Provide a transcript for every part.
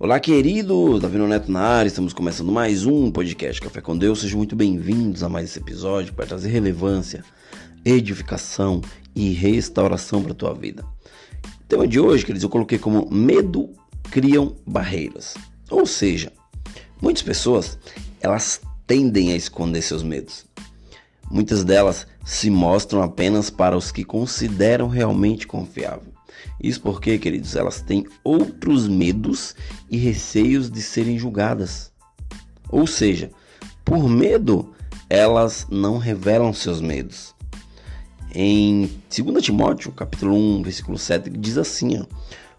Olá, querido! Davi Neto na área, estamos começando mais um podcast Café com Deus. Sejam muito bem-vindos a mais esse episódio para trazer relevância, edificação e restauração para a tua vida. O tema de hoje, queridos, eu coloquei como medo criam barreiras. Ou seja, muitas pessoas, elas tendem a esconder seus medos. Muitas delas se mostram apenas para os que consideram realmente confiável. Isso porque, queridos, elas têm outros medos e receios de serem julgadas. Ou seja, por medo, elas não revelam seus medos. Em 2 Timóteo, capítulo 1, versículo 7, diz assim: ó,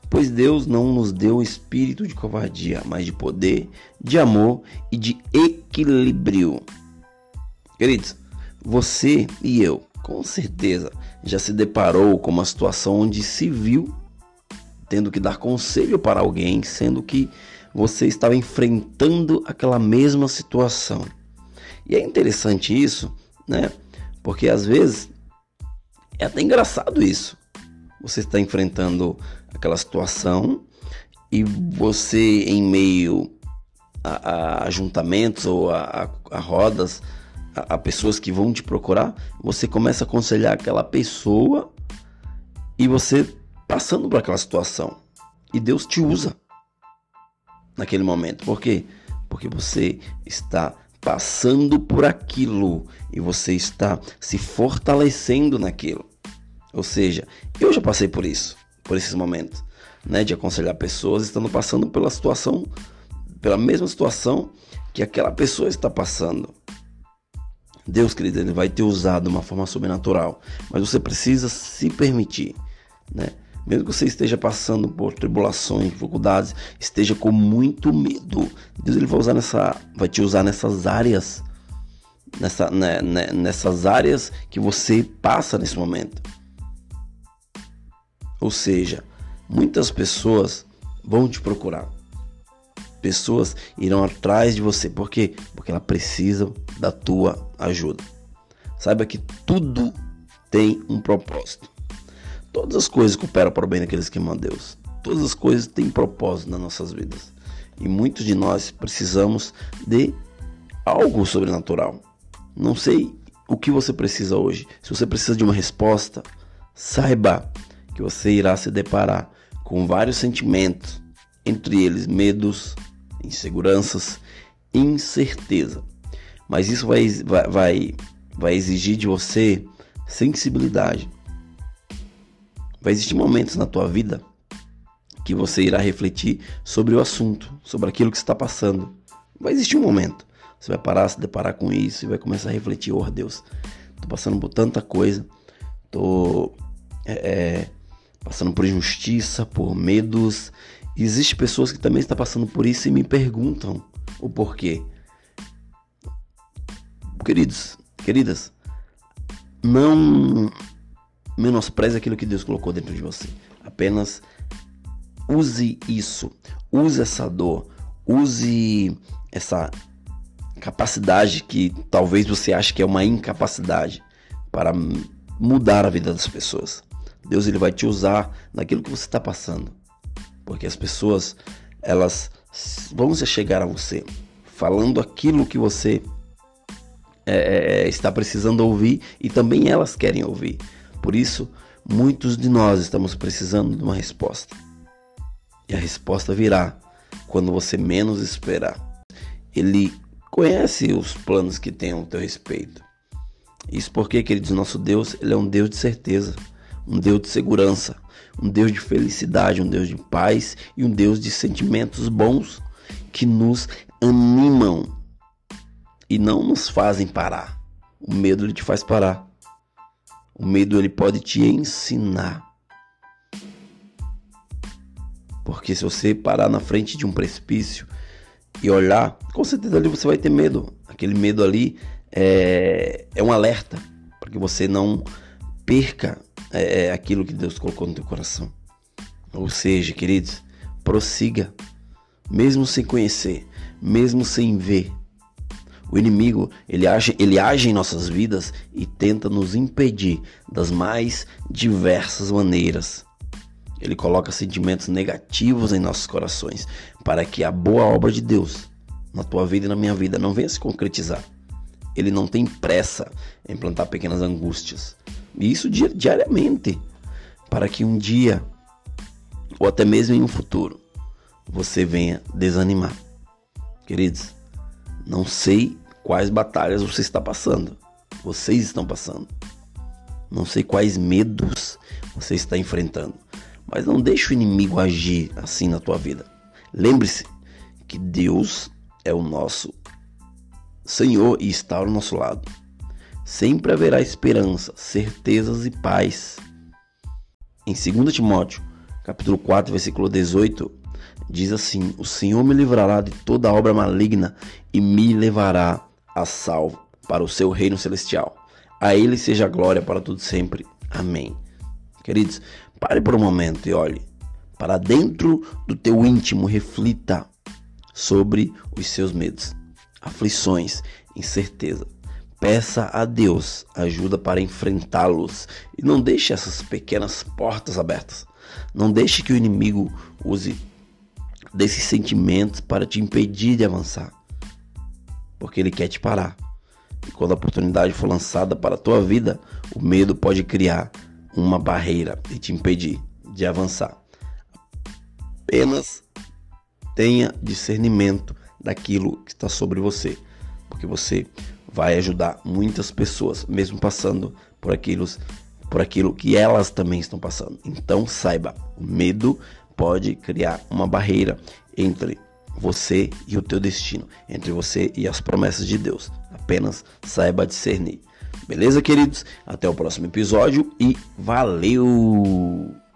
Pois Deus não nos deu espírito de covardia, mas de poder, de amor e de equilíbrio. Queridos, você e eu, com certeza, já se deparou com uma situação onde se viu tendo que dar conselho para alguém, sendo que você estava enfrentando aquela mesma situação. E é interessante isso, né? Porque às vezes é até engraçado isso. Você está enfrentando aquela situação e você, em meio a, a ajuntamentos ou a, a, a rodas, a, pessoas que vão te procurar, você começa a aconselhar aquela pessoa e você passando por aquela situação. E Deus te usa naquele momento. Por quê? Porque você está passando por aquilo e você está se fortalecendo naquilo. Ou seja, eu já passei por isso, por esses momentos, né, de aconselhar pessoas estando passando pela situação, pela mesma situação que aquela pessoa está passando. Deus, querido, ele vai te usar de uma forma sobrenatural, mas você precisa se permitir, né? Mesmo que você esteja passando por tribulações, dificuldades, esteja com muito medo, Deus ele vai usar nessa, vai te usar nessas áreas, nessa, né, né, nessas áreas que você passa nesse momento. Ou seja, muitas pessoas vão te procurar. Pessoas irão atrás de você. Por quê? Porque elas precisam da tua ajuda. Saiba que tudo tem um propósito. Todas as coisas cooperam para o bem daqueles que amam Deus. Todas as coisas têm propósito nas nossas vidas. E muitos de nós precisamos de algo sobrenatural. Não sei o que você precisa hoje. Se você precisa de uma resposta, saiba que você irá se deparar com vários sentimentos, entre eles medos, inseguranças, incerteza. Mas isso vai, vai, vai exigir de você sensibilidade. Vai existir momentos na tua vida que você irá refletir sobre o assunto, sobre aquilo que está passando. Vai existir um momento. Você vai parar, se deparar com isso e vai começar a refletir: oh Deus, tô passando por tanta coisa, tô é, é passando por injustiça, por medos. Existem pessoas que também estão passando por isso e me perguntam o porquê queridos, queridas, não menospreze aquilo que Deus colocou dentro de você. Apenas use isso, use essa dor, use essa capacidade que talvez você ache que é uma incapacidade para mudar a vida das pessoas. Deus ele vai te usar naquilo que você está passando, porque as pessoas elas vão se chegar a você falando aquilo que você é, é, é, está precisando ouvir e também elas querem ouvir. Por isso, muitos de nós estamos precisando de uma resposta. E a resposta virá quando você menos esperar. Ele conhece os planos que tem ao teu respeito. Isso porque, queridos, nosso Deus, ele é um Deus de certeza, um Deus de segurança, um Deus de felicidade, um Deus de paz e um Deus de sentimentos bons que nos animam e não nos fazem parar. O medo ele te faz parar. O medo ele pode te ensinar. Porque se você parar na frente de um precipício e olhar, com certeza ali você vai ter medo. Aquele medo ali é, é um alerta para que você não perca é, é, aquilo que Deus colocou no teu coração. Ou seja, queridos, prossiga, mesmo sem conhecer, mesmo sem ver, o inimigo, ele age, ele age em nossas vidas e tenta nos impedir das mais diversas maneiras. Ele coloca sentimentos negativos em nossos corações para que a boa obra de Deus na tua vida e na minha vida não venha se concretizar. Ele não tem pressa em plantar pequenas angústias. E isso diariamente, para que um dia, ou até mesmo em um futuro, você venha desanimar. Queridos, não sei quais batalhas você está passando. Vocês estão passando. Não sei quais medos você está enfrentando. Mas não deixe o inimigo agir assim na tua vida. Lembre-se que Deus é o nosso Senhor e está ao nosso lado. Sempre haverá esperança, certezas e paz. Em 2 Timóteo, capítulo 4, versículo 18, diz assim: O Senhor me livrará de toda obra maligna e me levará a salvo para o seu reino celestial. A ele seja a glória para tudo sempre. Amém. Queridos, pare por um momento e olhe para dentro do teu íntimo, reflita sobre os seus medos, aflições, incerteza. Peça a Deus ajuda para enfrentá-los e não deixe essas pequenas portas abertas. Não deixe que o inimigo use desses sentimentos para te impedir de avançar, porque ele quer te parar. E quando a oportunidade for lançada para a tua vida, o medo pode criar uma barreira e te impedir de avançar. Apenas tenha discernimento daquilo que está sobre você, porque você vai ajudar muitas pessoas, mesmo passando por aquilo, por aquilo que elas também estão passando. Então saiba, o medo pode criar uma barreira entre você e o teu destino, entre você e as promessas de Deus. Apenas saiba discernir. Beleza, queridos? Até o próximo episódio e valeu!